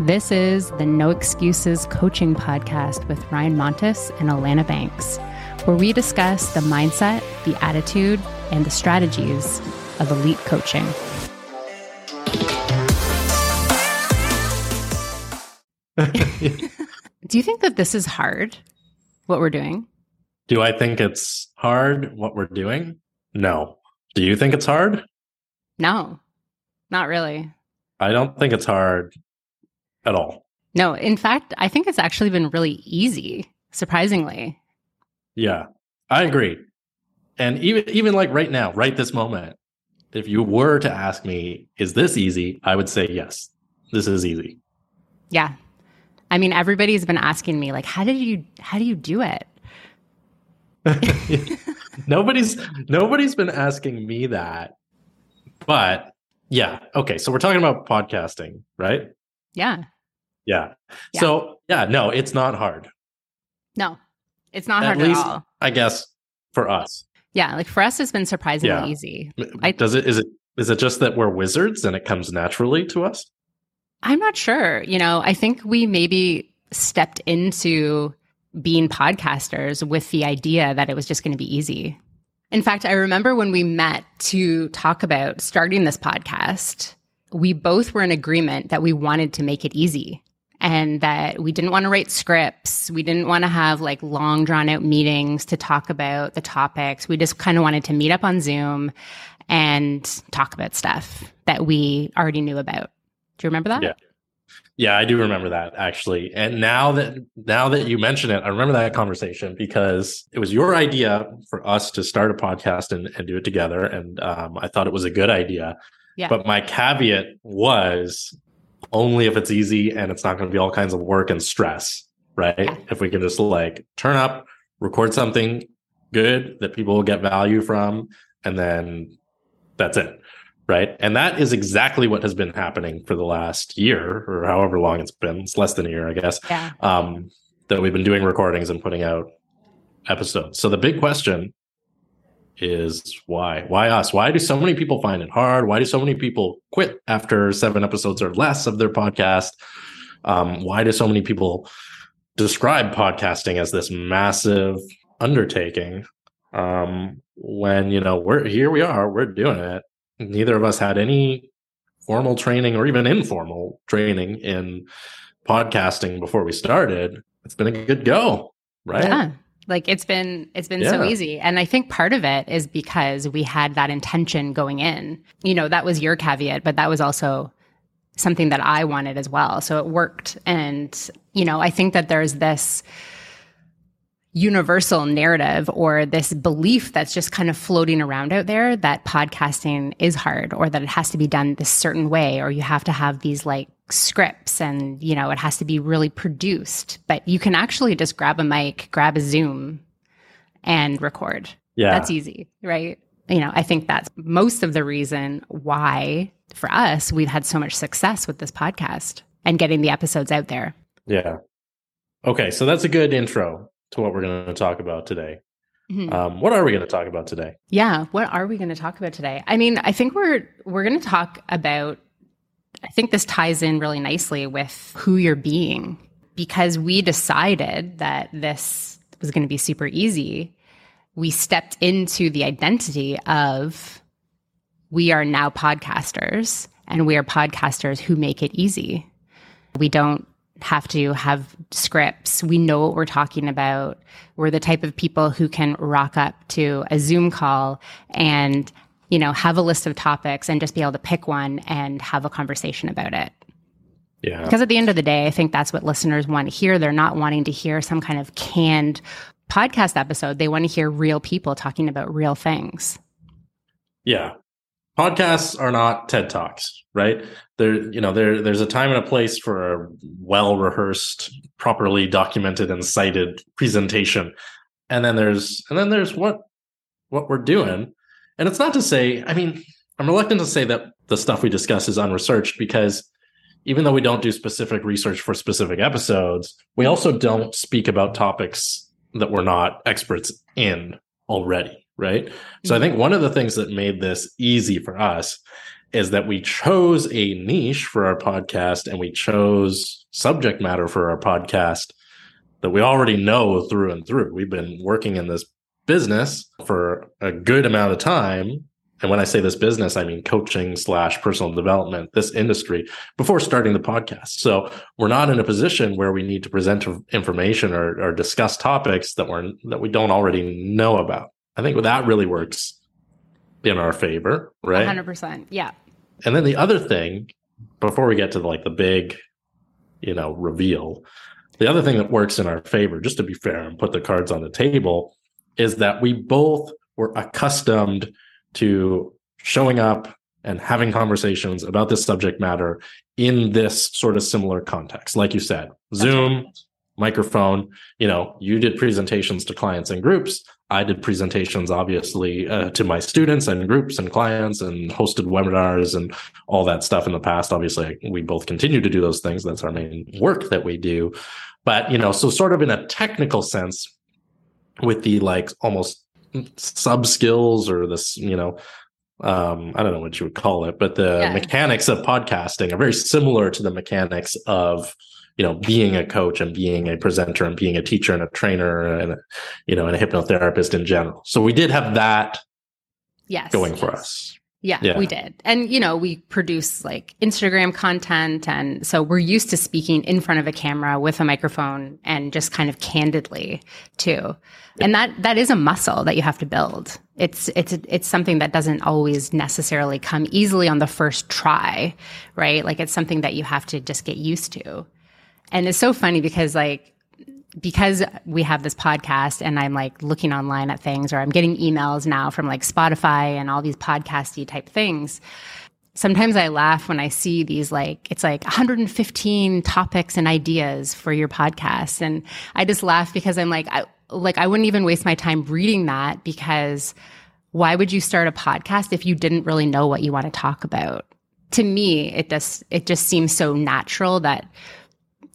This is the No Excuses Coaching Podcast with Ryan Montis and Alanna Banks, where we discuss the mindset, the attitude, and the strategies of elite coaching. Do you think that this is hard, what we're doing? Do I think it's hard what we're doing? No. Do you think it's hard? No, not really. I don't think it's hard at all. No, in fact, I think it's actually been really easy, surprisingly. Yeah, I agree. And even even like right now, right this moment, if you were to ask me, is this easy? I would say yes. This is easy. Yeah. I mean, everybody's been asking me like, how did you how do you do it? nobody's nobody's been asking me that. But yeah, okay. So we're talking about podcasting, right? Yeah. Yeah. yeah. So yeah, no, it's not hard. No, it's not at hard least, at all. I guess for us. Yeah, like for us, it's been surprisingly yeah. easy. I, Does it? Is it? Is it just that we're wizards and it comes naturally to us? I'm not sure. You know, I think we maybe stepped into being podcasters with the idea that it was just going to be easy. In fact, I remember when we met to talk about starting this podcast, we both were in agreement that we wanted to make it easy and that we didn't want to write scripts. We didn't want to have like long drawn out meetings to talk about the topics. We just kind of wanted to meet up on Zoom and talk about stuff that we already knew about. Do you remember that? Yeah. Yeah, I do remember that actually. And now that now that you mention it, I remember that conversation because it was your idea for us to start a podcast and, and do it together. And um, I thought it was a good idea. Yeah. But my caveat was only if it's easy and it's not going to be all kinds of work and stress, right? Yeah. If we can just like turn up, record something good that people will get value from, and then that's it. Right. And that is exactly what has been happening for the last year or however long it's been. It's less than a year, I guess. Yeah. Um, that we've been doing recordings and putting out episodes. So the big question is why? Why us? Why do so many people find it hard? Why do so many people quit after seven episodes or less of their podcast? Um, why do so many people describe podcasting as this massive undertaking? Um, when you know we're here, we are, we're doing it. Neither of us had any formal training or even informal training in podcasting before we started. It's been a good go, right? Yeah. Like it's been it's been yeah. so easy. And I think part of it is because we had that intention going in. You know, that was your caveat, but that was also something that I wanted as well. So it worked. And, you know, I think that there's this universal narrative or this belief that's just kind of floating around out there that podcasting is hard or that it has to be done this certain way or you have to have these like scripts and you know it has to be really produced. But you can actually just grab a mic grab a zoom and record. Yeah. That's easy right? You know i think that's most of the reason why for us we've had so much success with this podcast and getting the episodes out there. Yeah. Okay so that's a good intro to what we're going to talk about today Mm-hmm. Um, what are we going to talk about today? Yeah, what are we going to talk about today? I mean, I think we're we're going to talk about I think this ties in really nicely with who you're being because we decided that this was going to be super easy. We stepped into the identity of we are now podcasters and we are podcasters who make it easy. We don't have to have scripts. We know what we're talking about. We're the type of people who can rock up to a Zoom call and you know, have a list of topics and just be able to pick one and have a conversation about it. Yeah. Because at the end of the day, I think that's what listeners want to hear. They're not wanting to hear some kind of canned podcast episode. They want to hear real people talking about real things. Yeah. Podcasts are not TED Talks, right? There, you know, there there's a time and a place for a well-rehearsed, properly documented and cited presentation. And then there's and then there's what what we're doing and it's not to say, I mean, I'm reluctant to say that the stuff we discuss is unresearched because even though we don't do specific research for specific episodes, we also don't speak about topics that we're not experts in already, right? Mm-hmm. So I think one of the things that made this easy for us is that we chose a niche for our podcast and we chose subject matter for our podcast that we already know through and through. We've been working in this business for a good amount of time. And when I say this business, I mean coaching slash personal development, this industry before starting the podcast. So we're not in a position where we need to present information or, or discuss topics that we're that we don't already know about. I think that really works in our favor, right? 100%. Yeah. And then the other thing, before we get to like the big, you know, reveal, the other thing that works in our favor, just to be fair and put the cards on the table, is that we both were accustomed to showing up and having conversations about this subject matter in this sort of similar context. Like you said, Zoom, microphone, you know, you did presentations to clients and groups. I did presentations, obviously, uh, to my students and groups and clients and hosted webinars and all that stuff in the past. Obviously, we both continue to do those things. That's our main work that we do. But, you know, so sort of in a technical sense, with the like almost sub skills or this, you know, um, I don't know what you would call it, but the yeah. mechanics of podcasting are very similar to the mechanics of you know being a coach and being a presenter and being a teacher and a trainer and you know and a hypnotherapist in general so we did have that yes going yes. for us yeah, yeah, we did. And, you know, we produce like Instagram content. And so we're used to speaking in front of a camera with a microphone and just kind of candidly too. And that, that is a muscle that you have to build. It's, it's, it's something that doesn't always necessarily come easily on the first try, right? Like it's something that you have to just get used to. And it's so funny because like because we have this podcast and I'm like looking online at things or I'm getting emails now from like Spotify and all these podcasty type things. Sometimes I laugh when I see these like it's like 115 topics and ideas for your podcast and I just laugh because I'm like I like I wouldn't even waste my time reading that because why would you start a podcast if you didn't really know what you want to talk about? To me, it just it just seems so natural that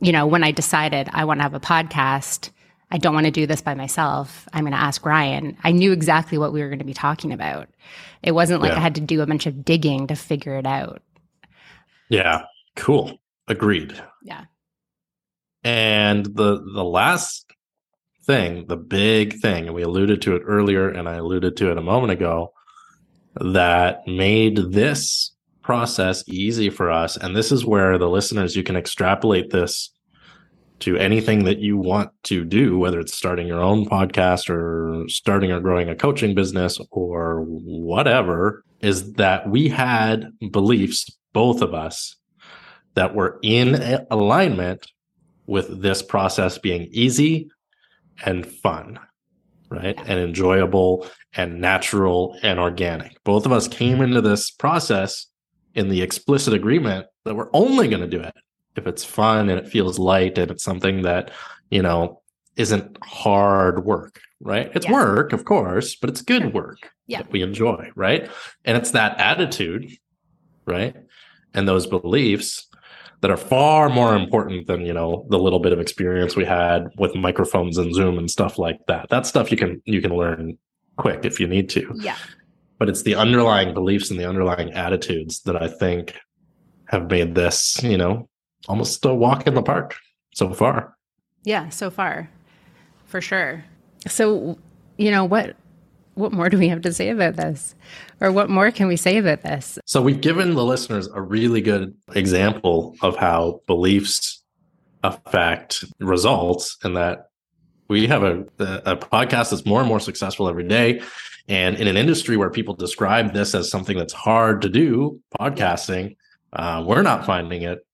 you know, when I decided I want to have a podcast, I don't want to do this by myself. I'm going to ask Ryan. I knew exactly what we were going to be talking about. It wasn't like yeah. I had to do a bunch of digging to figure it out. Yeah. Cool. Agreed. Yeah. And the the last thing, the big thing, and we alluded to it earlier and I alluded to it a moment ago, that made this process easy for us. And this is where the listeners, you can extrapolate this to anything that you want to do, whether it's starting your own podcast or starting or growing a coaching business or whatever, is that we had beliefs, both of us, that were in alignment with this process being easy and fun, right? And enjoyable and natural and organic. Both of us came mm-hmm. into this process in the explicit agreement that we're only going to do it if it's fun and it feels light and it's something that you know isn't hard work right? It's yeah. work of course but it's good work yeah. that we enjoy right? And it's that attitude right? And those beliefs that are far more important than you know the little bit of experience we had with microphones and zoom and stuff like that. That stuff you can you can learn quick if you need to. Yeah. But it's the underlying beliefs and the underlying attitudes that I think have made this, you know, almost a walk in the park so far. Yeah, so far. For sure. So, you know, what what more do we have to say about this? Or what more can we say about this? So, we've given the listeners a really good example of how beliefs affect results and that we have a, a podcast that's more and more successful every day and in an industry where people describe this as something that's hard to do, podcasting, uh, we're not finding it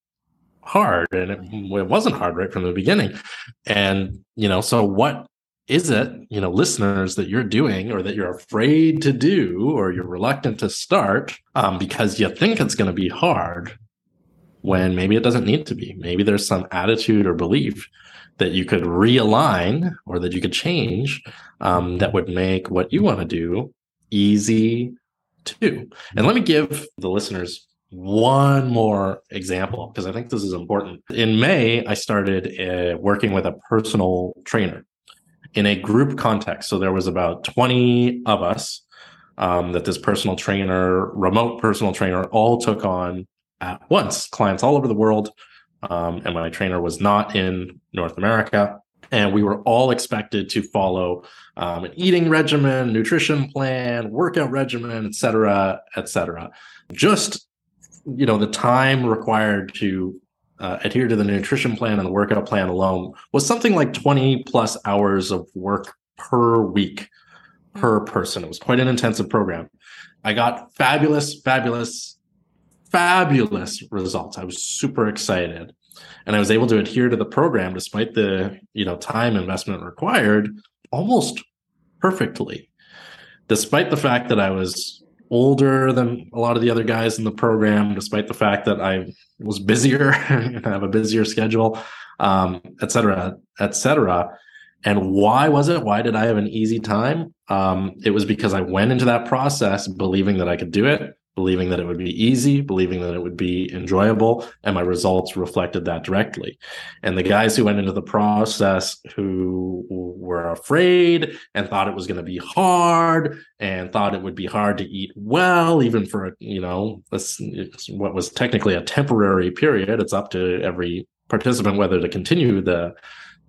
hard. And it, it wasn't hard right from the beginning. And, you know, so what is it, you know, listeners that you're doing or that you're afraid to do or you're reluctant to start um, because you think it's going to be hard when maybe it doesn't need to be? Maybe there's some attitude or belief that you could realign or that you could change um, that would make what you want to do easy to. And let me give the listeners one more example because I think this is important. In May, I started uh, working with a personal trainer in a group context. So there was about 20 of us um, that this personal trainer, remote personal trainer, all took on at once. Clients all over the world, um, and my trainer was not in North America. And we were all expected to follow um, an eating regimen, nutrition plan, workout regimen, et cetera, et cetera. Just you know, the time required to uh, adhere to the nutrition plan and the workout plan alone was something like 20 plus hours of work per week per person. It was quite an intensive program. I got fabulous, fabulous, fabulous results. I was super excited. And I was able to adhere to the program despite the, you know, time investment required almost perfectly. Despite the fact that I was older than a lot of the other guys in the program, despite the fact that I was busier and have a busier schedule, um, et cetera, et cetera. And why was it? Why did I have an easy time? Um, it was because I went into that process believing that I could do it, believing that it would be easy, believing that it would be enjoyable, and my results reflected that directly. And the guys who went into the process who were afraid and thought it was going to be hard and thought it would be hard to eat well, even for, you know, this, what was technically a temporary period. It's up to every participant whether to continue the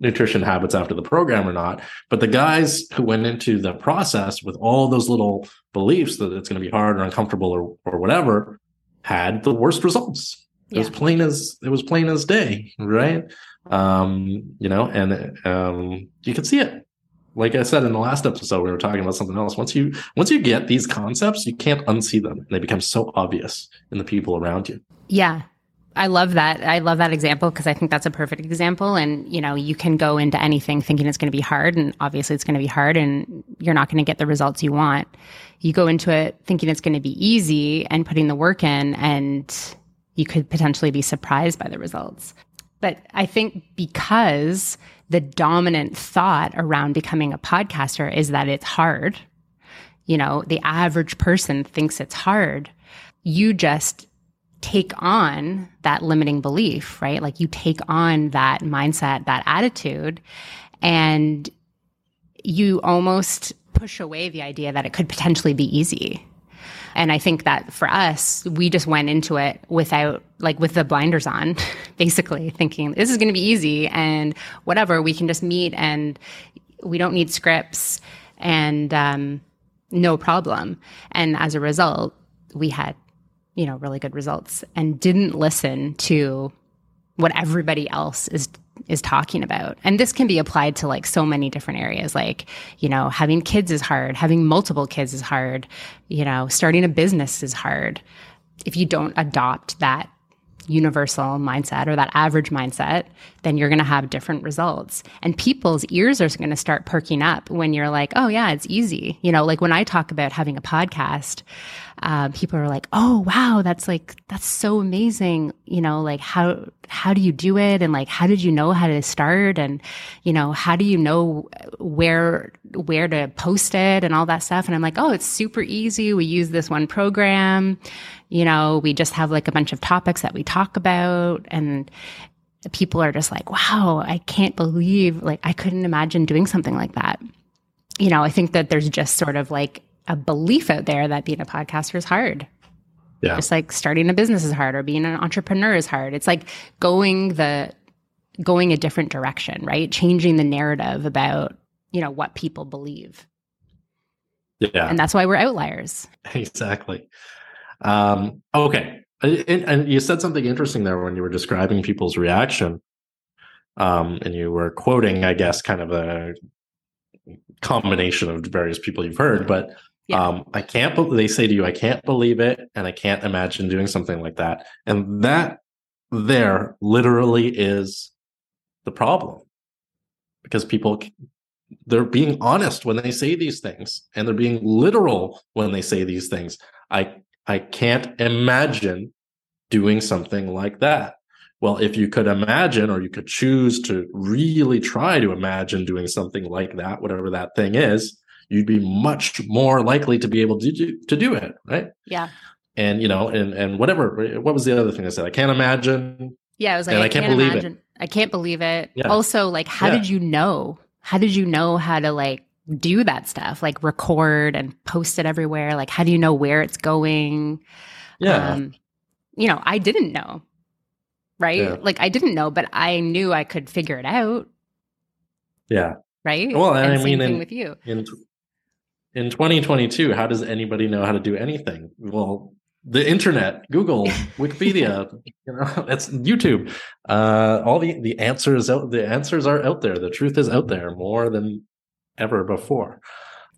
nutrition habits after the program or not. But the guys who went into the process with all those little beliefs that it's going to be hard or uncomfortable or, or whatever had the worst results. It yeah. was plain as it was plain as day, right? Um, you know, and um, you can see it. Like I said in the last episode, we were talking about something else. Once you once you get these concepts, you can't unsee them. They become so obvious in the people around you. Yeah, I love that. I love that example because I think that's a perfect example. And, you know, you can go into anything thinking it's going to be hard, and obviously it's going to be hard, and you're not going to get the results you want. You go into it thinking it's going to be easy and putting the work in, and you could potentially be surprised by the results. But I think because the dominant thought around becoming a podcaster is that it's hard, you know, the average person thinks it's hard. You just take on that limiting belief, right? Like you take on that mindset, that attitude, and you almost push away the idea that it could potentially be easy. And I think that for us, we just went into it without, like, with the blinders on, basically thinking this is going to be easy and whatever, we can just meet and we don't need scripts and um, no problem. And as a result, we had you know, really good results and didn't listen to what everybody else is is talking about. And this can be applied to like so many different areas like, you know, having kids is hard, having multiple kids is hard, you know, starting a business is hard. If you don't adopt that universal mindset or that average mindset, then you're going to have different results. And people's ears are going to start perking up when you're like, oh, yeah, it's easy. You know, like when I talk about having a podcast, uh, people are like, oh, wow, that's like, that's so amazing. You know, like how, how do you do it? And like, how did you know how to start? And, you know, how do you know where, where to post it and all that stuff? And I'm like, oh, it's super easy. We use this one program you know, we just have like a bunch of topics that we talk about and people are just like, wow, I can't believe, like, I couldn't imagine doing something like that. You know, I think that there's just sort of like a belief out there that being a podcaster is hard. Yeah. Just like starting a business is hard or being an entrepreneur is hard. It's like going the, going a different direction, right? Changing the narrative about, you know, what people believe. Yeah. And that's why we're outliers. Exactly. Um, okay. And, and, you said something interesting there when you were describing people's reaction. Um, and you were quoting, I guess, kind of a combination of various people you've heard, but yeah. um, I can't, be- they say to you, I can't believe it. And I can't imagine doing something like that. And that there literally is the problem because people they're being honest when they say these things and they're being literal when they say these things i I can't imagine doing something like that. Well, if you could imagine or you could choose to really try to imagine doing something like that, whatever that thing is, you'd be much more likely to be able to do, to do it, right? Yeah. And you know, and and whatever. What was the other thing I said? I can't imagine. Yeah, I was like, I, I, can't, can't believe imagine. it. I can't believe it. Yeah. Also, like, how yeah. did you know? How did you know how to like do that stuff, like record and post it everywhere. Like, how do you know where it's going? Yeah. Um, you know, I didn't know. Right. Yeah. Like, I didn't know, but I knew I could figure it out. Yeah. Right. Well, and, and I mean, in, with you. In, in 2022, how does anybody know how to do anything? Well, the internet, Google, Wikipedia, you know, it's YouTube. Uh, all the the answers out the answers are out there. The truth is out there more than ever before.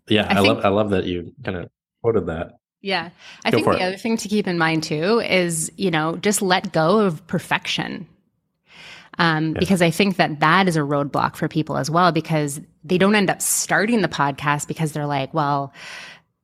Yeah, I, I think, love I love that you kind of quoted that. Yeah. I go think the it. other thing to keep in mind too is, you know, just let go of perfection. Um, yeah. because I think that that is a roadblock for people as well, because they don't end up starting the podcast because they're like, well,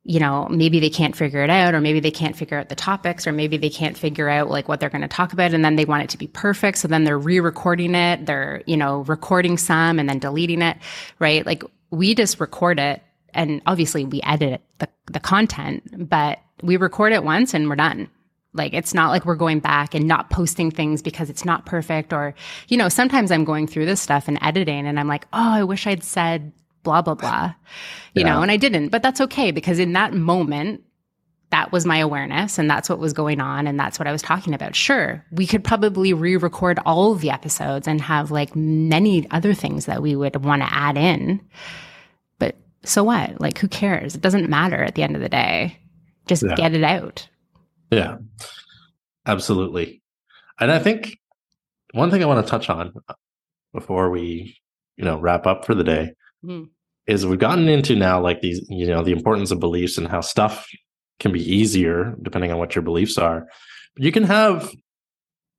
you know, maybe they can't figure it out, or maybe they can't figure out the topics, or maybe they can't figure out like what they're going to talk about. And then they want it to be perfect. So then they're re recording it. They're, you know, recording some and then deleting it, right? Like we just record it and obviously we edit the, the content, but we record it once and we're done. Like it's not like we're going back and not posting things because it's not perfect or, you know, sometimes I'm going through this stuff and editing and I'm like, oh, I wish I'd said blah, blah, blah, you yeah. know, and I didn't, but that's okay because in that moment, that was my awareness and that's what was going on and that's what I was talking about. Sure, we could probably re-record all of the episodes and have like many other things that we would want to add in. But so what? Like who cares? It doesn't matter at the end of the day. Just yeah. get it out. Yeah. Absolutely. And I think one thing I want to touch on before we, you know, wrap up for the day mm. is we've gotten into now like these, you know, the importance of beliefs and how stuff can be easier depending on what your beliefs are. But you can have,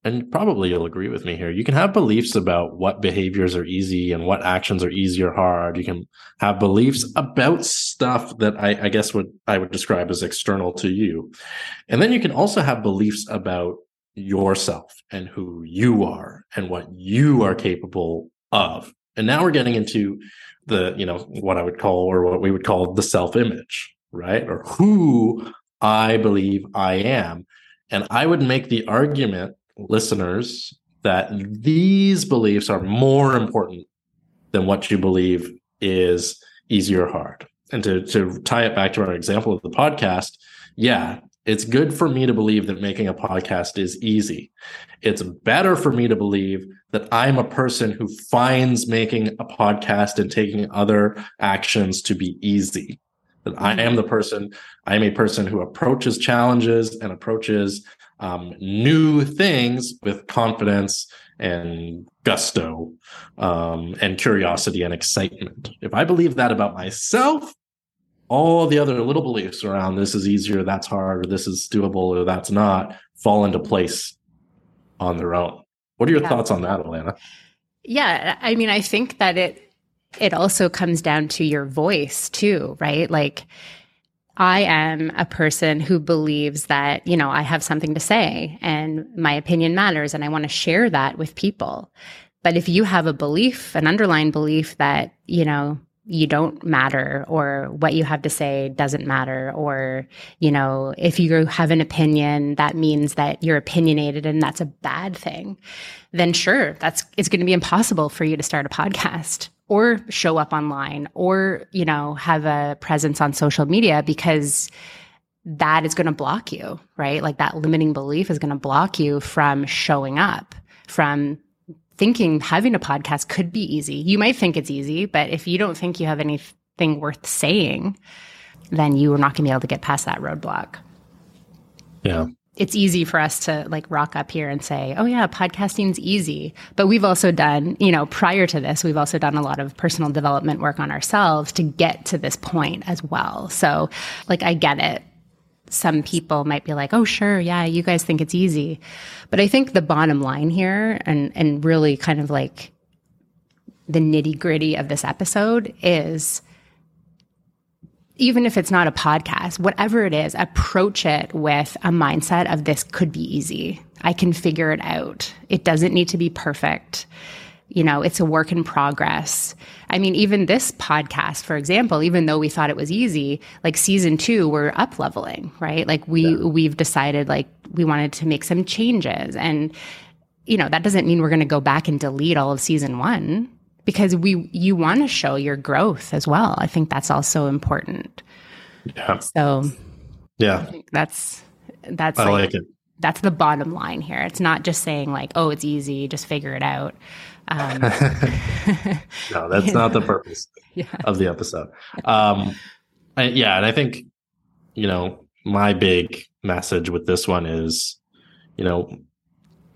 and probably you'll agree with me here, you can have beliefs about what behaviors are easy and what actions are easy or hard. You can have beliefs about stuff that I, I guess what I would describe as external to you. And then you can also have beliefs about yourself and who you are and what you are capable of. And now we're getting into the you know what i would call or what we would call the self image right or who i believe i am and i would make the argument listeners that these beliefs are more important than what you believe is easy or hard and to, to tie it back to our example of the podcast yeah it's good for me to believe that making a podcast is easy. It's better for me to believe that I'm a person who finds making a podcast and taking other actions to be easy. That I am the person, I am a person who approaches challenges and approaches um, new things with confidence and gusto um, and curiosity and excitement. If I believe that about myself, all the other little beliefs around this is easier, that's hard, or this is doable, or that's not fall into place on their own. What are your yeah. thoughts on that, Alanna? Yeah, I mean, I think that it it also comes down to your voice too, right? Like I am a person who believes that, you know, I have something to say and my opinion matters and I want to share that with people. But if you have a belief, an underlying belief that, you know, you don't matter or what you have to say doesn't matter or you know if you have an opinion that means that you're opinionated and that's a bad thing then sure that's it's going to be impossible for you to start a podcast or show up online or you know have a presence on social media because that is going to block you right like that limiting belief is going to block you from showing up from thinking having a podcast could be easy. You might think it's easy, but if you don't think you have anything worth saying, then you are not going to be able to get past that roadblock. Yeah. It's easy for us to like rock up here and say, oh, yeah, podcasting's easy. But we've also done, you know, prior to this, we've also done a lot of personal development work on ourselves to get to this point as well. So, like, I get it some people might be like, oh, sure, yeah, you guys think it's easy. But I think the bottom line here, and, and really kind of like the nitty gritty of this episode is even if it's not a podcast, whatever it is, approach it with a mindset of this could be easy. I can figure it out. It doesn't need to be perfect you know, it's a work in progress. I mean, even this podcast, for example, even though we thought it was easy, like season two, we're up leveling, right? Like we yeah. we've decided like we wanted to make some changes. And, you know, that doesn't mean we're gonna go back and delete all of season one. Because we you want to show your growth as well. I think that's also important. Yeah. So Yeah. that's that's I like, like it. that's the bottom line here. It's not just saying like, oh, it's easy, just figure it out. Um, No, that's not the purpose yeah. of the episode. Um, I, yeah, and I think you know my big message with this one is, you know,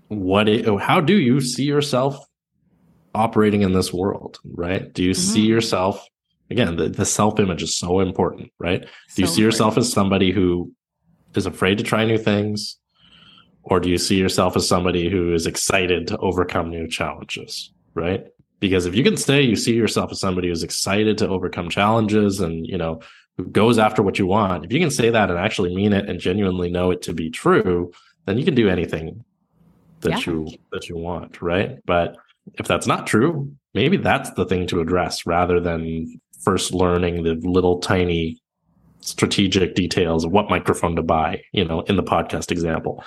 what? It, how do you see yourself operating in this world? Right? Do you see Mhm. yourself? Again, the, the self image is so important, right? Do you So see yourself as somebody who is afraid to try new things? Or do you see yourself as somebody who is excited to overcome new challenges? Right. Because if you can say you see yourself as somebody who's excited to overcome challenges and, you know, who goes after what you want, if you can say that and actually mean it and genuinely know it to be true, then you can do anything that Yeah. you that you want. Right. But if that's not true, maybe that's the thing to address rather than first learning the little tiny strategic details of what microphone to buy, you know, in the podcast example.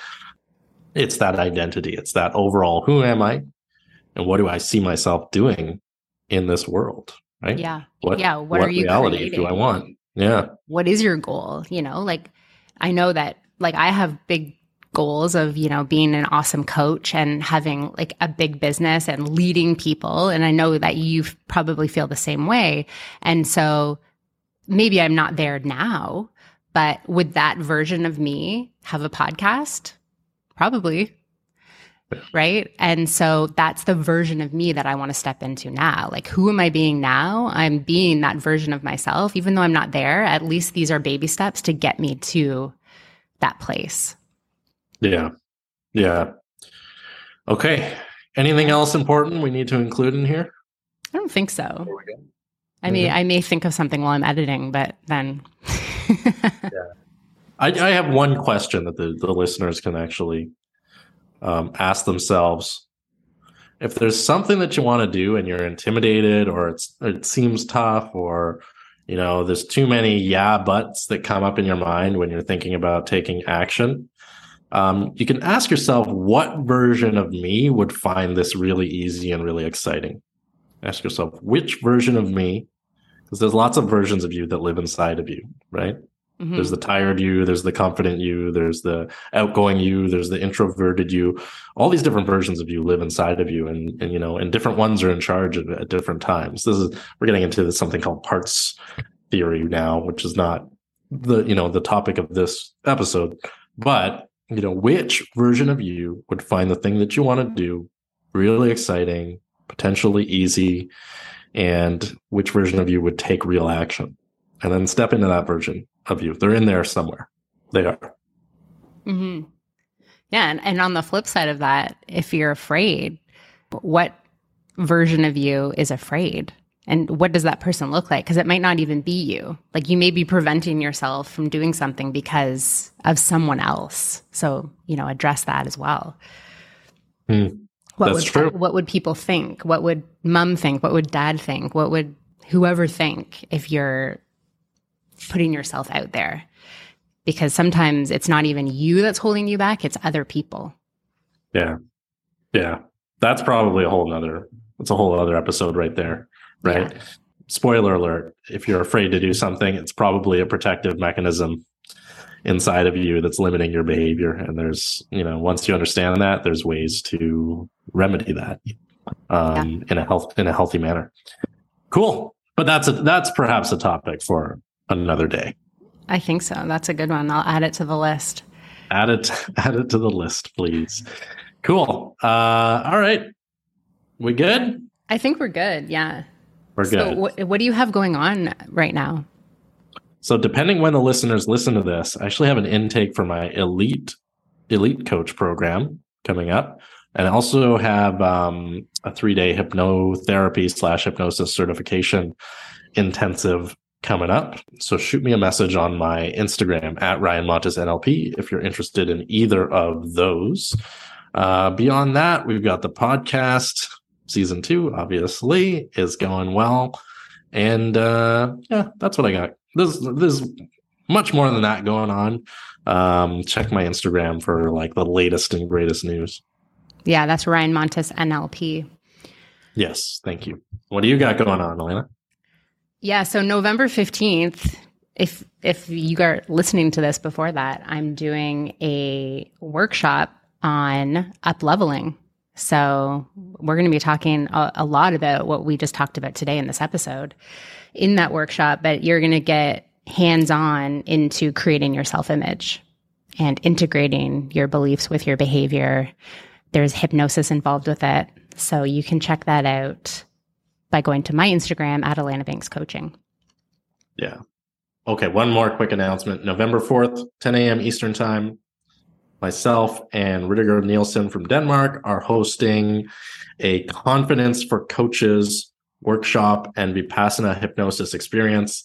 It's that identity. It's that overall who am I and what do I see myself doing in this world? Right. Yeah. What, Yeah, what are you reality do I want? Yeah. what is your goal you know like i know that like i have big goals of you know being an awesome coach and having like a big business and leading people. And i know that you probably feel the same way. And so maybe i'm not there now but would that version of me have a podcast? Probably. Right? And so that's the version of me that i want to step into now. Like who am i being now? I'm being that version of myself even though i'm not there. At least these are baby steps to get me to that place Yeah. Yeah. Okay. Anything else important we need to include in here? i don't think so Before we go? i mean Mhm. i may think of something while i'm editing but then I, I have one question that the, the listeners can actually um, ask themselves. If there's something that you want to do and you're intimidated or it's it seems tough or you know there's too many yeah buts that come up in your mind when you're thinking about taking action, um, you can ask yourself what version of me would find this really easy and really exciting. Ask yourself which version of me, because there's lots of versions of you that live inside of you, right? Mhm. There's the tired you, there's the confident you, there's the outgoing you, there's the introverted you. All these different versions of you live inside of you, and and you know, and different ones are in charge at, at different times. This is we're getting into something called parts theory now, which is not the you know the topic of this episode, but you know, which version of you would find the thing that you want to do really exciting, potentially easy, and which version of you would take real action, and then step into that version of you. They're in there somewhere. They are. Mm-hmm. Yeah. And, and on the flip side of that, if you're afraid, what version of you is afraid? And what does that person look like? Because it might not even be you. Like you may be preventing yourself from doing something because of someone else. So, you know, address that as well. Hmm. What That's would, true. What would people think? What would mom think? What would dad think? What would whoever think if you're putting yourself out there? Because sometimes it's not even you that's holding you back, it's other people. Yeah. Yeah. That's probably a whole nother that's a whole other episode right there. Right. Spoiler alert. If you're afraid to do something, it's probably a protective mechanism inside of you that's limiting your behavior. And there's, you know, once you understand that, there's ways to remedy that um in a health in a healthy manner. Cool. But that's a that's perhaps a topic for another day. I think so. That's a good one. I'll add it to the list. add it add it to the list please cool uh all right we good I think we're good. Yeah. We're So, good what, what do you have going on right now? so depending when the listeners listen to this i actually have an intake for my elite elite coach program coming up and I also have um, a three day hypnotherapy slash hypnosis certification intensive coming up. So shoot me a message on my Instagram at Ryan Montis NLP if you're interested in either of those. Uh, beyond that, we've got the podcast season two, obviously, is going well. And uh, yeah, that's what I got. There's there's much more than that going on. Um, check my Instagram for like the latest and greatest news. Yeah, that's Ryan Montis NLP. Yes, thank you. What do you got going on, Alanna? Yeah, so November 15th, if if you are listening to this before that, I'm doing a workshop on up leveling. So we're going to be talking a, a, lot about what we just talked about today in this episode in that workshop, but you're going to get hands on into creating your self image and integrating your beliefs with your behavior. There's hypnosis involved with it. So you can check that out by going to my Instagram at Alanna Banks Coaching. Yeah. Okay. One more quick announcement. November 4th, 10 a.m. Eastern Time. Myself and Ridiger Nielsen from Denmark are hosting a confidence for coaches workshop and Vipassana hypnosis experience.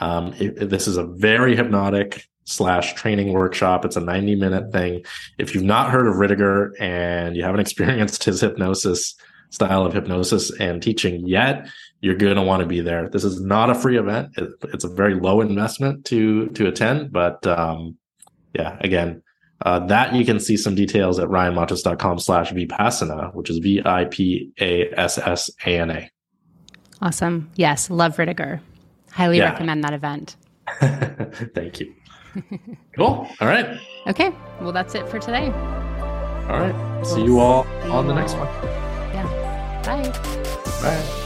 Um, it, this is a very hypnotic slash training workshop. It's a 90 minute thing. If you've not heard of Ridiger and you haven't experienced his hypnosis style of hypnosis and teaching yet, you're going to want to be there. This is not a free event. It, it's a very low investment to to attend, but um, yeah, again, uh, that you can see some details at ryanmontis.com slash vipassana, which is V-I-P-A-S-S-A-N-A. Awesome. Yes. Love Ridiger. Highly yeah. recommend that event. Thank you. cool. All right. Okay. Well, that's it for today. All right. See you all on the next one. Yeah. Bye. Bye.